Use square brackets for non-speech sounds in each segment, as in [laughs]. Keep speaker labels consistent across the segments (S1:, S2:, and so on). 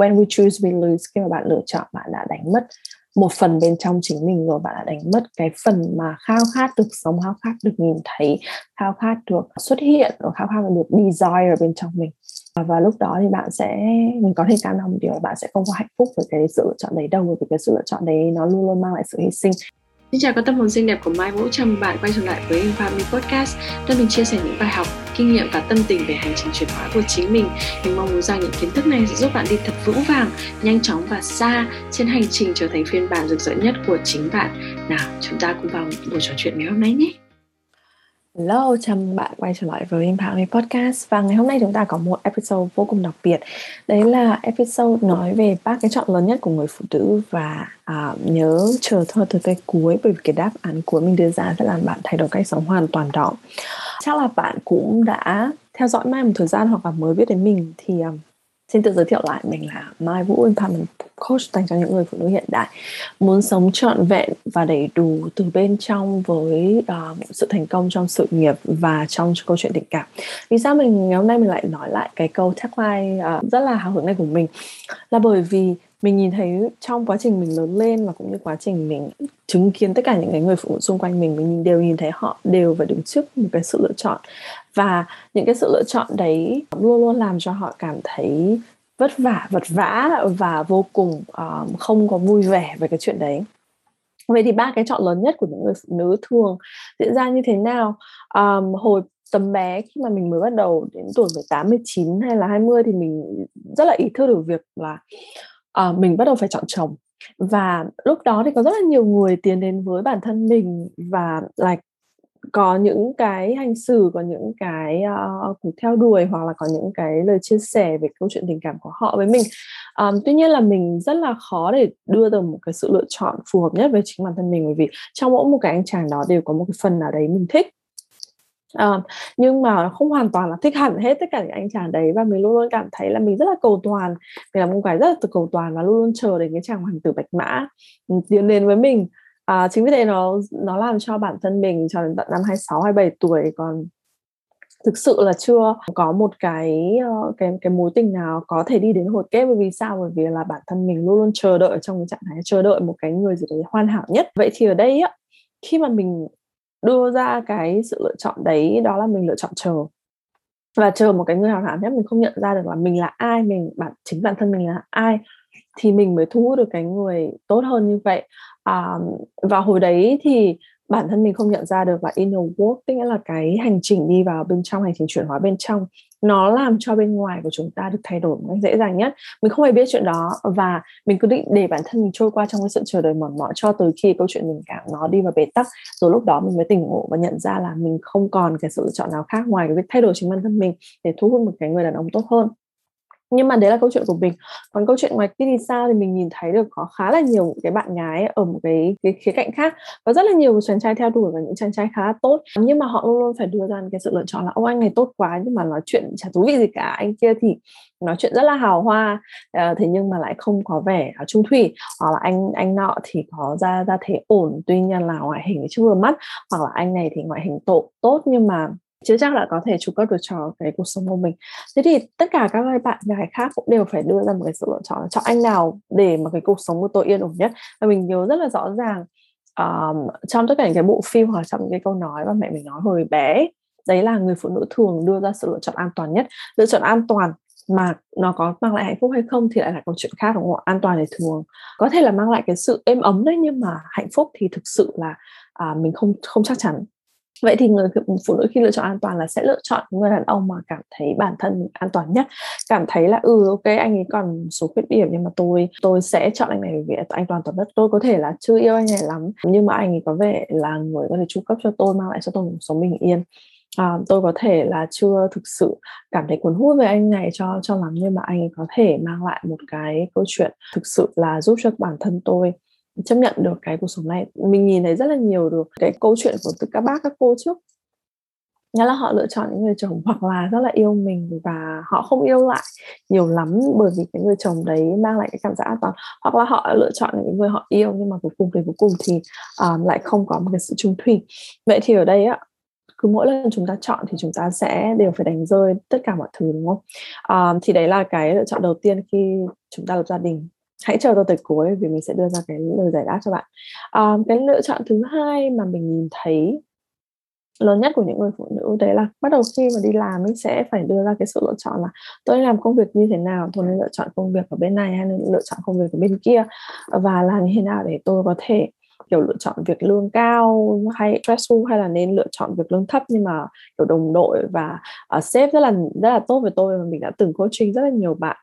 S1: when we choose, we lose. Khi mà bạn lựa chọn, bạn đã đánh mất một phần bên trong chính mình rồi, bạn đã đánh mất cái phần mà khao khát được sống, khao khát được nhìn thấy, khao khát được xuất hiện và khao khát được desire bên trong mình. Và lúc đó thì bạn sẽ, mình có thể cam đoan một điều là bạn sẽ không có hạnh phúc với cái sự lựa chọn đấy đâu, bởi vì cái sự lựa chọn đấy nó luôn luôn mang lại sự hy sinh.
S2: Xin chào các tâm hồn xinh đẹp của Mai Vũ, chào mừng bạn quay trở lại với Infamy Podcast nơi mình chia sẻ những bài học, kinh nghiệm và tâm tình về hành trình chuyển hóa của chính mình. Mình mong muốn rằng những kiến thức này sẽ giúp bạn đi thật vững vàng, nhanh chóng và xa trên hành trình trở thành phiên bản rực rỡ nhất của chính bạn. Nào, chúng ta cùng vào buổi trò chuyện ngày hôm nay nhé.
S1: Hello, chào mừng bạn quay trở lại với Impact Me Podcast. Và ngày hôm nay chúng ta có một episode vô cùng đặc biệt. Đấy là episode nói về ba cái chọn lớn nhất của người phụ nữ. Và uh, nhớ chờ thôi từ cái cuối Bởi vì cái đáp án cuối mình đưa ra sẽ làm bạn thay đổi cách sống hoàn toàn đó. Chắc là bạn cũng đã theo dõi Mai một thời gian hoặc là mới biết đến mình Thì uh, Xin tự giới thiệu lại mình là Mai Vũ Empowerment Coach dành cho những người phụ nữ hiện đại muốn sống trọn vẹn và đầy đủ từ bên trong với uh, sự thành công trong sự nghiệp và trong câu chuyện tình cảm. Vì sao mình ngày hôm nay mình lại nói lại cái câu tagline uh, rất là hào hứng này của mình là bởi vì mình nhìn thấy trong quá trình mình lớn lên và cũng như quá trình mình chứng kiến tất cả những cái người phụ nữ xung quanh mình mình đều nhìn thấy họ đều phải đứng trước một cái sự lựa chọn và những cái sự lựa chọn đấy luôn luôn làm cho họ cảm thấy vất vả vật vã và vô cùng um, không có vui vẻ về cái chuyện đấy. Vậy thì ba cái chọn lớn nhất của những người phụ nữ thường diễn ra như thế nào? Um, hồi tầm bé khi mà mình mới bắt đầu đến tuổi 18, 19 hay là 20 thì mình rất là ý thức được việc là uh, mình bắt đầu phải chọn chồng. Và lúc đó thì có rất là nhiều người tiến đến với bản thân mình và like có những cái hành xử có những cái uh, cuộc theo đuổi hoặc là có những cái lời chia sẻ về câu chuyện tình cảm của họ với mình. Um, tuy nhiên là mình rất là khó để đưa được một cái sự lựa chọn phù hợp nhất với chính bản thân mình bởi vì trong mỗi một cái anh chàng đó đều có một cái phần nào đấy mình thích. Uh, nhưng mà không hoàn toàn là thích hẳn hết tất cả những anh chàng đấy và mình luôn luôn cảm thấy là mình rất là cầu toàn. Mình là một cái rất là cầu toàn và luôn luôn chờ đến cái chàng hoàng tử bạch mã ừ, tiến đến với mình à, chính vì thế nó nó làm cho bản thân mình cho đến tận năm 26 27 tuổi còn thực sự là chưa có một cái ờ, cái cái mối tình nào có thể đi đến hồi kết. Bởi vì sao? Bởi vì là bản thân mình luôn luôn chờ đợi trong cái trạng thái chờ đợi một cái người gì đấy hoàn hảo nhất. Vậy thì ở đây á khi mà mình đưa ra cái sự lựa chọn đấy đó là mình lựa chọn chờ. Và chờ một cái người hoàn hảo nhất mình không nhận ra được là mình là ai mình bản chính bản thân mình là ai thì mình mới thu hút được cái người tốt hơn như vậy. À, và hồi đấy thì bản thân mình không nhận ra được là inner work tức nghĩa là cái hành trình đi vào bên trong hành trình chuyển hóa bên trong nó làm cho bên ngoài của chúng ta được thay đổi một cách dễ dàng nhất. Mình không hề biết chuyện đó và mình quyết định để bản thân mình trôi qua trong cái sự chờ đợi mòn mỏi cho tới khi câu chuyện mình cảm nó đi vào bế tắc. Rồi lúc đó mình mới tỉnh ngộ và nhận ra là mình không còn cái sự lựa chọn nào khác ngoài cái việc thay đổi chính bản thân mình để thu hút một cái người đàn ông tốt hơn nhưng mà đấy là câu chuyện của mình. Còn câu chuyện ngoài kia thì sao thì mình nhìn thấy được có khá là nhiều cái bạn gái ở một cái, cái khía cạnh khác. Có rất là nhiều chàng trai theo đuổi và những chàng trai khá là tốt. Nhưng mà họ luôn luôn phải đưa ra cái sự lựa chọn là ông anh này tốt quá nhưng mà nói chuyện chả thú vị gì cả anh kia thì nói chuyện rất là hào hoa. Uh, thế nhưng mà lại không có vẻ uh, trung thủy. Hoặc là anh anh nọ thì có ra ra thế ổn tuy nhiên là ngoại hình chưa vừa mắt. Hoặc là anh này thì ngoại hình tổ tốt nhưng mà chưa chắc là có thể tru cấp được cho cái cuộc sống của mình. Thế thì tất cả các bạn gái khác cũng đều phải đưa ra một cái sự lựa chọn. Chọn anh nào để mà cái cuộc sống của tôi yên ổn nhất? Và mình nhớ rất là rõ ràng um, trong tất cả những cái bộ phim hoặc trong những cái câu nói mà mẹ mình nói hồi bé đấy là người phụ nữ thường đưa ra sự lựa chọn an toàn nhất. Lựa chọn an toàn mà nó có mang lại hạnh phúc hay không thì lại là câu chuyện khác đúng không ạ? An toàn thì thường có thể là mang lại cái sự êm ấm đấy nhưng mà hạnh phúc thì thực sự là à, mình không không chắc chắn vậy thì người phụ nữ khi lựa chọn an toàn là sẽ lựa chọn người đàn ông mà cảm thấy bản thân an toàn nhất. Cảm thấy là ừ ok anh ấy còn số khuyết điểm nhưng mà tôi tôi sẽ chọn anh này vì anh toàn toàn nhất. Tôi có thể là chưa yêu anh này lắm nhưng mà anh ấy có vẻ là người có thể chu cấp cho tôi mang lại cho tôi một sống bình yên. À, tôi có thể là chưa thực sự cảm thấy cuốn hút với anh này cho cho lắm nhưng mà anh ấy có thể mang lại một cái câu chuyện thực sự là giúp cho bản thân tôi chấp nhận được cái cuộc sống này. Mình nhìn thấy rất là nhiều được cái câu chuyện của các bác các cô trước. Nghĩa là họ lựa chọn những người chồng hoặc là rất là yêu mình và họ không yêu lại nhiều lắm bởi vì cái người chồng đấy mang lại cái cảm giác an toàn. Hoặc là họ lựa chọn những người họ yêu nhưng mà cuối cùng thì cuối cùng thì um, lại không có một cái sự trung thủy. Vậy thì ở đây á cứ mỗi lần chúng ta chọn thì chúng ta sẽ đều phải đánh rơi tất cả mọi thứ đúng không? Um, thì đấy là cái lựa chọn đầu tiên khi chúng ta lập gia đình hãy chờ tôi tới cuối vì mình sẽ đưa ra cái lời giải đáp cho bạn. À, cái lựa chọn thứ hai mà mình nhìn thấy lớn nhất của những người phụ nữ đấy là bắt đầu khi mà đi làm mình sẽ phải đưa ra cái sự lựa chọn là tôi làm công việc như thế nào tôi nên lựa chọn công việc ở bên này hay nên lựa chọn công việc ở bên kia và làm như thế nào để tôi có thể kiểu lựa chọn việc lương cao hay stressful hay là nên lựa chọn việc lương thấp nhưng mà kiểu đồng đội và uh, sếp rất là rất là tốt với tôi và mình đã từng coaching rất là nhiều bạn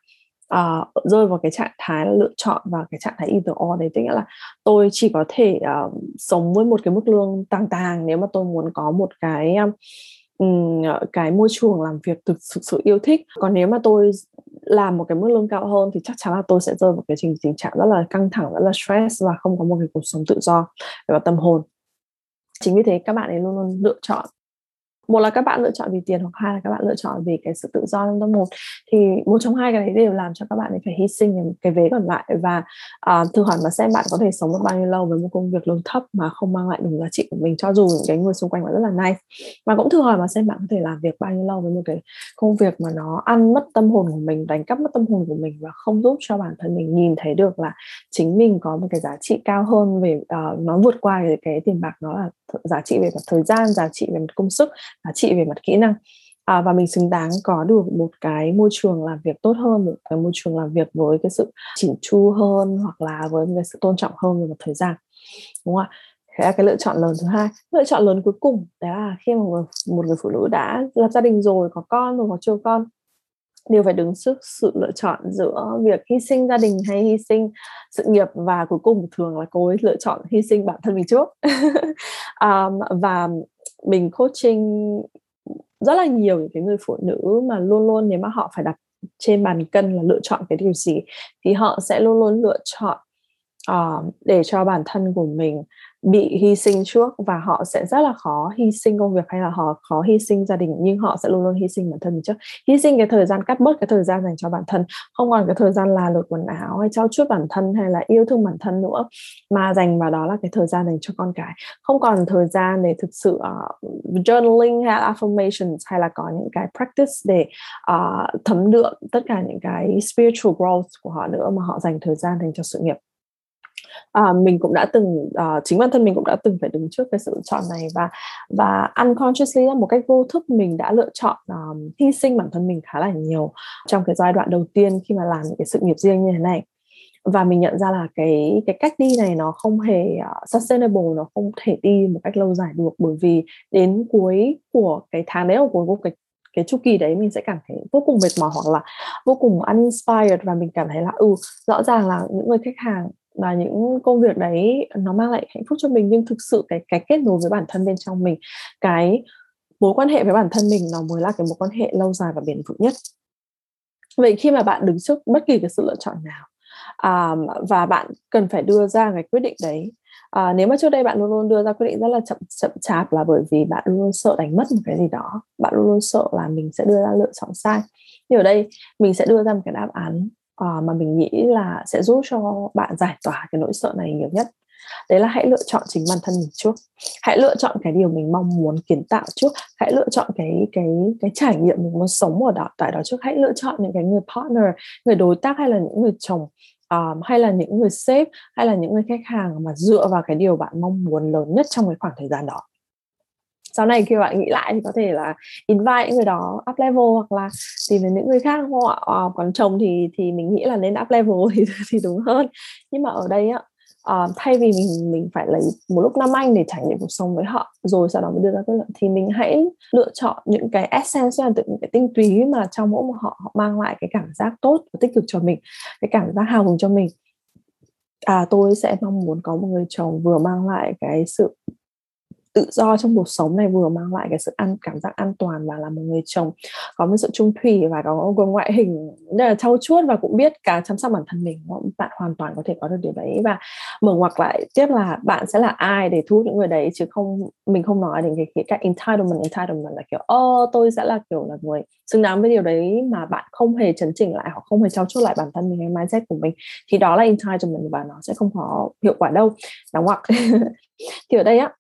S1: uh, rơi vào cái trạng thái là lựa chọn và cái trạng thái either or đấy tức nghĩa là tôi chỉ có thể uh, sống với một cái mức lương tàng tàng nếu mà tôi muốn có một cái um, cái môi trường làm việc thực sự, sự yêu thích. Còn nếu mà tôi làm một cái mức lương cao hơn thì chắc chắn là tôi sẽ rơi vào cái tình tình trạng rất là căng thẳng rất là stress và không có một cái cuộc sống tự do về mặt tâm hồn. Chính vì thế các bạn ấy luôn luôn lựa chọn một là các bạn lựa chọn vì tiền hoặc hai là các bạn lựa chọn vì cái sự tự do trong tâm hồn. Thì một trong hai cái đấy đều làm cho các bạn ấy phải hy sinh cái vế còn lại và uh, thử hỏi mà xem bạn có thể sống được bao nhiêu lâu với một công việc lương thấp mà không mang lại đủ giá trị của mình cho dù những cái người xung quanh bạn rất là nice. Mà cũng thử hỏi mà xem bạn có thể làm việc bao nhiêu lâu với một cái công việc mà nó ăn mất tâm hồn của mình đánh cắp mất tâm hồn của mình và không giúp cho bản thân mình nhìn thấy được là chính mình có một cái giá trị cao hơn về uh, nó vượt qua cái, cái tiền bạc nó là giá trị về mặt thời gian giá trị về mặt công sức giá trị về mặt kỹ năng. À, và mình xứng đáng có được một cái môi trường làm việc tốt hơn một cái môi trường làm việc với cái sự chỉn chu hơn hoặc là với một cái sự tôn trọng hơn về mặt thời gian đúng không ạ? Thế là cái lựa chọn lớn thứ hai. Lựa chọn lớn cuối cùng đó là khi mà một, một người phụ nữ đã lập gia đình rồi có con rồi có chưa con đều phải đứng trước sự lựa chọn giữa việc hy sinh gia đình hay hy sinh sự nghiệp và cuối cùng thường là cô ấy lựa chọn hy sinh bản thân mình trước. [laughs] Um, và mình coaching rất là nhiều những cái người phụ nữ mà luôn luôn nếu mà họ phải đặt trên bàn cân là lựa chọn cái điều gì thì họ sẽ luôn luôn lựa chọn uh, để cho bản thân của mình bị hy sinh trước và họ sẽ rất là khó hy sinh công việc hay là họ khó hy sinh gia đình nhưng họ sẽ luôn luôn hy sinh bản thân mình trước. Hy sinh cái thời gian cắt bớt cái thời gian dành cho bản thân không còn cái thời gian là lột quần áo hay trao chuốt bản thân hay là yêu thương bản thân nữa mà dành vào đó là cái thời gian dành cho con cái. Không còn thời gian để thực sự uh, journaling hay affirmations hay là có những cái practice để uh, thấm đượm tất cả những cái spiritual growth của họ nữa mà họ dành thời gian dành cho sự nghiệp à, mình cũng đã từng à, chính bản thân mình cũng đã từng phải đứng trước cái sự lựa chọn này và và unconsciously một cách vô thức mình đã lựa chọn um, hy sinh bản thân mình khá là nhiều trong cái giai đoạn đầu tiên khi mà làm những cái sự nghiệp riêng như thế này. Và mình nhận ra là cái cái cách đi này nó không hề uh, sustainable nó không thể đi một cách lâu dài được. Bởi vì đến cuối của cái tháng đấy hoặc cuối của cái cái chu kỳ đấy mình sẽ cảm thấy vô cùng mệt mỏi hoặc là vô cùng uninspired và mình cảm thấy là ừ rõ ràng là những người khách hàng và những công việc đấy nó mang lại hạnh phúc cho mình nhưng thực sự cái cái kết nối với bản thân bên trong mình cái mối quan hệ với bản thân mình nó mới là cái mối quan hệ lâu dài và bền vững nhất. Vậy khi mà bạn đứng trước bất kỳ cái sự lựa chọn nào à, và bạn cần phải đưa ra cái quyết định đấy à, nếu mà trước đây bạn luôn luôn đưa ra quyết định rất là chậm chậm chạp là bởi vì bạn luôn luôn sợ đánh mất một cái gì đó bạn luôn luôn sợ là mình sẽ đưa ra lựa chọn sai nhưng ở đây mình sẽ đưa ra một cái đáp án uh, mà mình nghĩ là sẽ giúp cho bạn giải tỏa cái nỗi sợ này nhiều nhất. Đấy là hãy lựa chọn chính bản thân mình trước. Hãy lựa chọn cái điều mình mong muốn kiến tạo trước. Hãy lựa chọn cái cái cái trải nghiệm mình muốn sống ở đó tại đó trước. Hãy lựa chọn những cái người partner người đối tác hay là những người chồng um, hay là những người sếp hay là những người khách hàng mà dựa vào cái điều bạn mong muốn lớn nhất trong cái khoảng thời gian đó sau này khi bạn nghĩ lại thì có thể là invite những người đó up level hoặc là tìm đến những người khác họ à, ờ, còn chồng thì thì mình nghĩ là nên up level [laughs] thì thì đúng hơn. Nhưng mà ở đây á à, thay vì mình mình phải lấy một lúc năm anh để trải nghiệm cuộc sống với họ rồi sau đó mới đưa ra kết luận thì mình hãy lựa chọn những cái essence là những cái tinh túy mà trong mỗi một họ họ mang lại cái cảm giác tốt và tích cực cho mình cái cảm giác hào hùng cho mình. À tôi sẽ mong muốn có một người chồng vừa mang lại cái sự tự do trong cuộc sống này vừa mang lại cái sự an cảm giác an toàn và là một người chồng. Có một sự trung thủy và có một ngoại hình rất là trau chuốt và cũng biết cả chăm sóc bản thân mình bạn hoàn toàn có thể có được điều đấy. Và mở ngoặc lại tiếp là bạn sẽ là ai để thu hút những người đấy, chứ không, mình không nói đến cái khía cạnh entitlement. Entitlement là kiểu, ơ, tôi sẽ là kiểu là người xứng đáng với điều đấy mà bạn không hề chấn chỉnh lại hoặc không hề trau chuốt lại bản thân mình hay mindset của mình. Thì đó là entitlement và nó sẽ không có hiệu quả đâu. Đóng ngoặc. [laughs] Thì ở đây á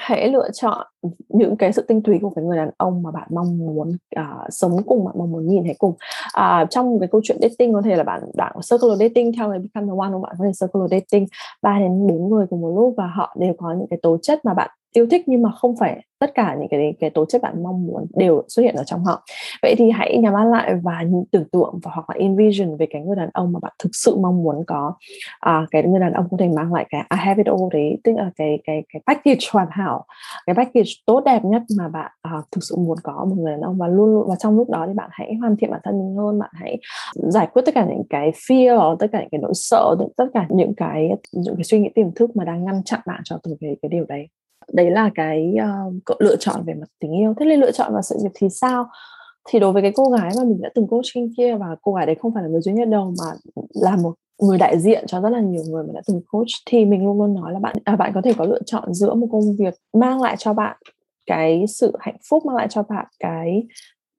S1: hãy lựa chọn những cái sự tinh túy của cái người đàn ông mà bạn mong muốn uh, sống cùng bạn mong muốn nhìn thấy cùng. Uh, trong cái câu chuyện dating có thể là bạn bạn circle dating theo cái become the one của bạn? Có thể circle dating ba đến bốn người cùng một lúc và họ đều có những cái tố chất mà bạn yêu thích nhưng mà không phải tất cả những cái cái tố chất bạn mong muốn đều xuất hiện ở trong họ. Vậy thì hãy nhắm mắt lại và tưởng tượng và hoặc là envision về cái người đàn ông mà bạn thực sự mong muốn có. À, cái người đàn ông có thể mang lại cái I have it all đấy tức là cái cái cái package hoàn hảo cái package tốt đẹp nhất mà bạn à, thực sự muốn có một người đàn ông. Và luôn luôn và trong lúc đó thì bạn hãy hoàn thiện bản thân mình hơn bạn hãy giải quyết tất cả những cái fear tất cả những cái nỗi sợ tất cả những cái những cái suy nghĩ tiềm thức mà đang ngăn chặn bạn cho từ cái cái điều đấy đấy là cái uh, lựa chọn về mặt tình yêu. Thế nên lựa chọn vào sự nghiệp thì sao? Thì đối với cái cô gái mà mình đã từng coaching kia và cô gái đấy không phải là người duy nhất đâu mà là một người đại diện cho rất là nhiều người mà đã từng coach thì mình luôn luôn nói là bạn à, bạn có thể có lựa chọn giữa một công việc mang lại cho bạn cái sự hạnh phúc mang lại cho bạn cái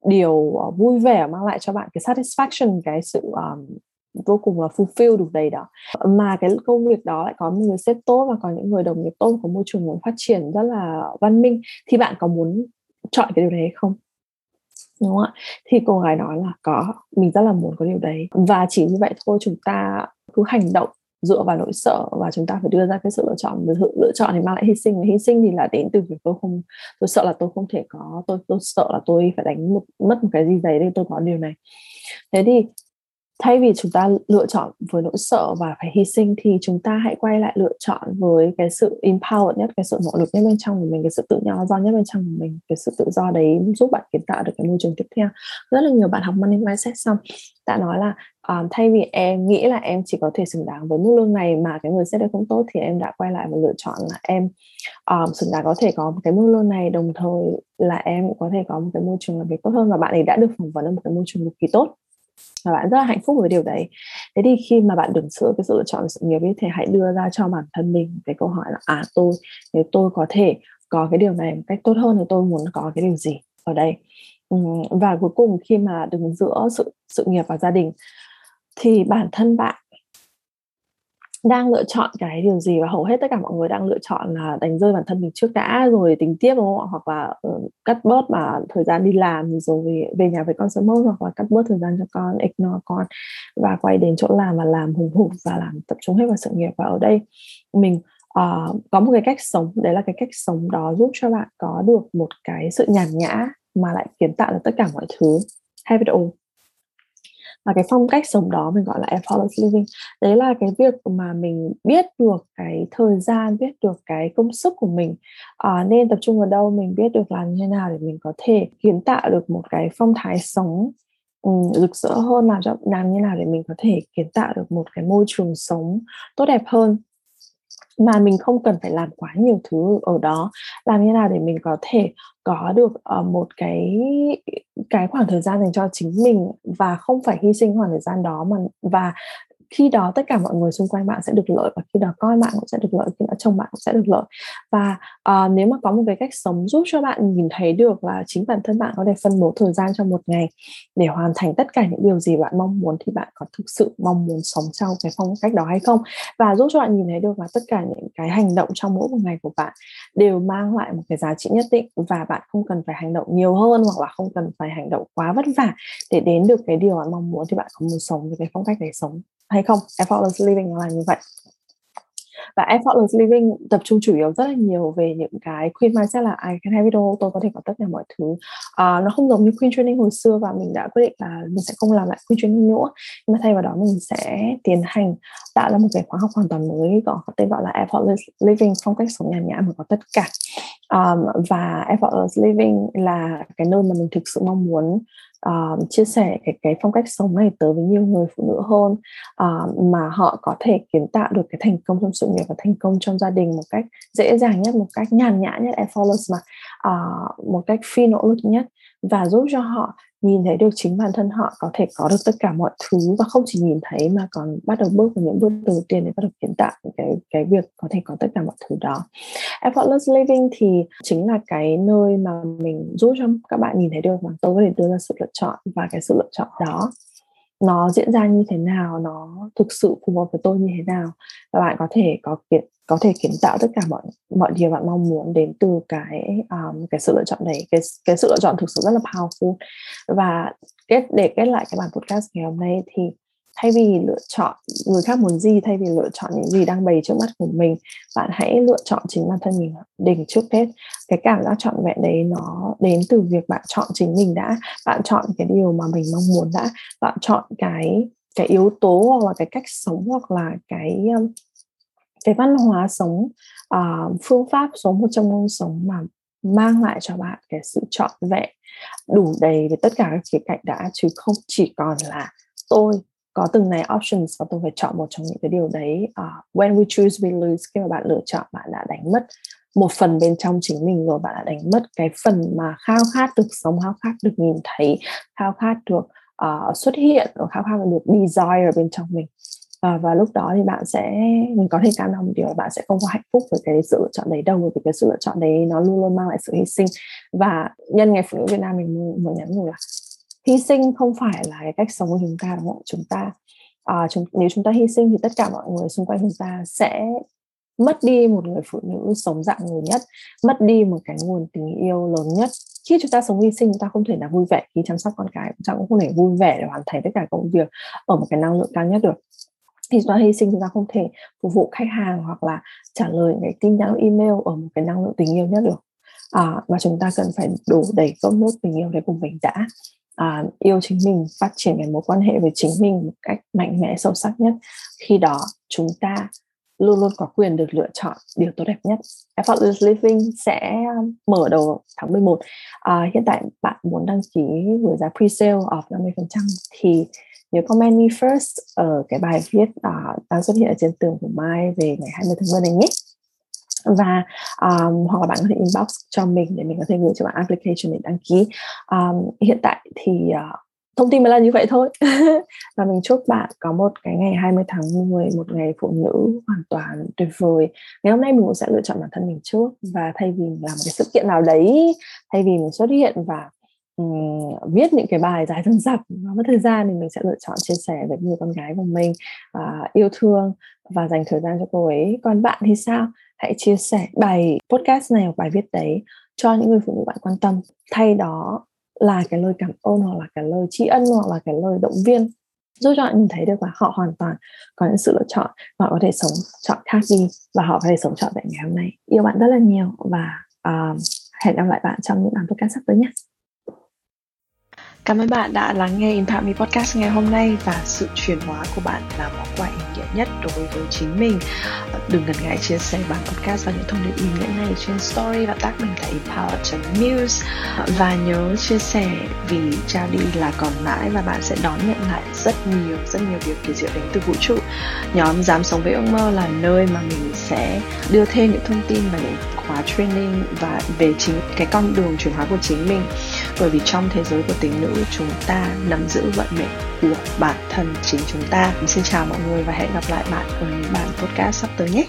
S1: điều ờ, vui vẻ mang lại cho bạn cái satisfaction cái sự um, vô cùng là fulfill đủ đầy đó. Mà cái công việc đó lại có một người sếp tốt và có những người đồng nghiệp tốt, có môi trường muốn phát triển rất là văn minh. Thì bạn có muốn chọn cái điều đấy hay không? Đúng không ạ? Thì cô gái nói là có, mình rất là muốn có điều đấy. Và chỉ như vậy thôi, chúng ta cứ hành động dựa vào nỗi sợ và chúng ta phải đưa ra cái sự lựa chọn. Sự lựa chọn thì mang lại hy sinh. Và hy sinh thì là đến từ việc tôi không, tôi sợ là tôi không thể có, tôi tôi sợ là tôi phải đánh một, mất một cái gì đấy để tôi có điều này. Thế thì thay vì chúng ta lựa chọn với nỗi sợ và phải hy sinh thì chúng ta hãy quay lại lựa chọn với cái sự empower nhất cái sự nỗ lực nhất bên trong của mình cái sự tự do do nhất bên trong của mình cái sự tự do đấy giúp bạn kiến tạo được cái môi trường tiếp theo. Rất là nhiều bạn học money mindset xong đã nói là um, thay vì em nghĩ là em chỉ có thể xứng đáng với mức lương này mà cái người sẽ đấy không tốt thì em đã quay lại và lựa chọn là em um, xứng đáng có thể có một cái mức lương này đồng thời là em cũng có thể có một cái môi trường làm việc tốt hơn và bạn ấy đã được phỏng vấn ở một cái môi trường cực kỳ tốt và bạn rất là hạnh phúc với điều đấy. Thế thì khi mà bạn đứng sửa cái sự lựa chọn sự nghiệp ấy, thì hãy đưa ra cho bản thân mình cái câu hỏi là à tôi, nếu tôi có thể có cái điều này một cách tốt hơn thì tôi muốn có cái điều gì ở đây? Và cuối cùng khi mà đứng giữa sự sự nghiệp và gia đình, thì bản thân bạn đang lựa chọn cái điều gì và hầu hết tất cả mọi người đang lựa chọn là đánh rơi bản thân mình trước đã rồi tính tiếp đúng không ạ? Hoặc là uh, cắt bớt mà thời gian đi làm rồi về nhà với con sớm hơn hoặc là cắt bớt thời gian cho con ignore con và quay đến chỗ làm và làm hùng hục và làm tập trung hết vào sự nghiệp. Và ở đây mình uh, có một cái cách sống đấy là cái cách sống đó giúp cho bạn có được một cái sự nhàn nhã mà lại kiến tạo được tất cả mọi thứ. Have it all ừ, và cái phong cách sống đó mình gọi là effortless living đấy là cái việc mà mình biết được cái thời gian biết được cái công sức của mình. À, nên tập trung vào đâu mình biết được làm như thế nào để mình có thể kiến tạo được một cái phong thái sống um, rực rỡ hơn làm cho làm như nào để mình có thể kiến tạo được một cái môi trường sống tốt đẹp hơn mà mình không cần phải làm quá nhiều thứ ở đó. Làm như nào để mình có thể có được uh, một cái cái khoảng thời gian dành cho chính mình và không phải hy sinh khoảng thời gian đó mà và khi đó tất cả mọi người xung quanh bạn sẽ được lợi và khi đó con bạn cũng sẽ được lợi khi đó chồng bạn cũng sẽ được lợi. Và uh, nếu mà có một cái cách sống giúp cho bạn nhìn thấy được là chính bản thân bạn có thể phân bố thời gian trong một ngày để hoàn thành tất cả những điều gì bạn mong muốn thì bạn có thực sự mong muốn sống trong cái phong cách đó hay không? Và giúp cho bạn nhìn thấy được là tất cả những cái hành động trong mỗi một ngày của bạn đều mang lại một cái giá trị nhất định và bạn không cần phải hành động nhiều hơn hoặc là không cần phải hành động quá vất vả để đến được cái điều bạn mong muốn thì bạn có muốn sống với cái phong cách đấy sống hay không? Effortless living nó là như vậy. Và effortless living tập trung chủ yếu rất là nhiều về những cái queen mindset là I can have it all tôi có thể có tất cả mọi thứ. Uh, nó không giống như queen training hồi xưa và mình đã quyết định là mình sẽ không làm lại queen training nữa. Nhưng mà thay vào đó mình sẽ tiến hành tạo ra một cái khóa học hoàn toàn mới có tên gọi là effortless living phong cách sống nhàn nhã mà có tất cả. Um, và effortless living là cái nơi mà mình thực sự mong muốn uh, chia sẻ cái cái phong cách sống này tới với nhiều người phụ nữ hơn uh, mà họ có thể kiến tạo được cái thành công trong sự nghiệp và thành công trong gia đình một cách dễ dàng nhất một cách nhàn nhã nhất effortless mà uh, một cách phi nỗ lực nhất và giúp cho họ nhìn thấy được chính bản thân họ, có thể có được tất cả mọi thứ và không chỉ nhìn thấy mà còn bắt đầu bước vào những bước đầu tiên để bắt đầu kiến tạo cái cái việc có thể có tất cả mọi thứ đó. Effortless living thì chính là cái nơi mà mình giúp cho các bạn nhìn thấy được mà tôi có thể đưa ra sự lựa chọn và cái sự lựa chọn đó nó diễn ra như thế nào nó thực sự phù hợp với tôi như thế nào. Và bạn có thể có kiến có thể kiến tạo tất cả mọi mọi điều bạn mong muốn đến từ cái um, cái sự lựa chọn đấy. Cái cái sự lựa chọn thực sự rất là powerful. Và kết để kết lại cái bản podcast ngày hôm nay thì thay vì lựa chọn người khác muốn gì thay vì lựa chọn những gì đang bày trước mắt của mình bạn hãy lựa chọn chính bản thân mình đỉnh trước hết. Cái cảm giác chọn vẹn đấy nó đến từ việc bạn chọn chính mình đã bạn chọn cái điều mà mình mong muốn đã bạn chọn cái cái yếu tố hoặc là cái cách sống hoặc là cái um, cái văn hóa sống uh, phương pháp sống một trong môn sống mà mang lại cho bạn cái sự trọn vẹn đủ đầy về tất cả các khía cạnh đã chứ không chỉ còn là tôi có từng này options và tôi phải chọn một trong những cái điều đấy. Uh, when we choose we lose. Khi mà bạn lựa chọn bạn đã đánh mất một phần bên trong chính mình rồi bạn đã đánh mất cái phần mà khao khát được sống khao khát được nhìn thấy khao khát được uh, xuất hiện khao khát được desire bên trong mình. Uh, và lúc đó thì bạn sẽ mình có thể cam đoan một điều là bạn sẽ không có hạnh phúc với cái sự lựa chọn đấy đâu vì cái sự lựa chọn đấy nó luôn luôn mang lại sự hy sinh. Và nhân ngày phụ nữ Việt Nam mình muốn nhắn nhủ là hy sinh không phải là cái cách sống của chúng ta đúng không chúng ta à, chúng, nếu chúng ta hy sinh thì tất cả mọi người xung quanh chúng ta sẽ mất đi một người phụ nữ sống dạng người nhất mất đi một cái nguồn tình yêu lớn nhất. Khi chúng ta sống hy sinh chúng ta không thể nào vui vẻ. Khi chăm sóc con cái chúng ta cũng không thể vui vẻ để hoàn thành tất cả công việc ở một cái năng lượng cao nhất được. Thì chúng ta hy sinh chúng ta không thể phục vụ khách hàng hoặc là trả lời cái tin nhắn email ở một cái năng lượng tình yêu nhất được. À, mà chúng ta cần phải đủ đầy cốc nước tình yêu đấy của mình đã à, yêu chính mình phát triển cái mối quan hệ với chính mình một cách mạnh mẽ sâu sắc nhất khi đó chúng ta luôn luôn có quyền được lựa chọn điều tốt đẹp nhất. Effortless Living sẽ um, mở đầu tháng 11. À, hiện tại bạn muốn đăng ký với giá pre-sale off 50% thì nhớ comment me first ở cái bài viết uh, đang xuất hiện ở trên tường của Mai về ngày 20 tháng 10 này nhé và um, hoặc là bạn có thể inbox cho mình để mình có thể gửi cho bạn application để đăng ký. Um, hiện tại thì uh, thông tin mới là như vậy thôi. [laughs] Và mình chúc bạn có một cái ngày 20 tháng 10 một ngày phụ nữ hoàn toàn tuyệt vời. Ngày hôm nay mình cũng sẽ lựa chọn bản thân mình trước. Và thay vì làm một cái sự kiện nào đấy thay vì mình xuất hiện và um, viết những cái bài dài dằng dặc nó mất thời gian thì mình sẽ lựa chọn chia sẻ với người con gái của mình uh, yêu thương và dành thời gian cho cô ấy. Còn bạn thì sao? Hãy chia sẻ bài podcast này hoặc bài viết đấy cho những người phụ nữ bạn quan tâm. Thay đó là cái lời cảm ơn hoặc là cái lời tri ân hoặc là cái lời động viên. Giúp cho họ nhìn thấy được là họ hoàn toàn có những sự lựa chọn họ có thể sống chọn khác đi và họ có thể sống chọn tại ngày hôm nay. Yêu bạn rất là nhiều và uh, hẹn gặp lại bạn trong những bản podcast sắp tới nhé.
S2: Cảm ơn bạn đã lắng nghe Impact Me Podcast ngày hôm nay và sự chuyển hóa của bạn là món quà ý nghĩa nhất đối với chính mình. Đừng ngần ngại chia sẻ bản podcast và những thông điệp ý nghĩa này trên story và tag mình tại empower.news và nhớ chia sẻ vì trao đi là còn mãi và bạn sẽ đón nhận lại rất nhiều rất nhiều điều kỳ diệu đến từ vũ trụ. Nhóm dám sống với ước mơ là nơi mà mình sẽ đưa thêm những thông tin và những khóa training và về chính, cái con đường chuyển hóa của chính mình bởi vì trong thế giới của tính nữ, chúng ta nắm giữ vận mệnh của bản thân chính chúng ta. Xin chào mọi người và hẹn gặp lại bạn ở những bản podcast sắp tới nhé.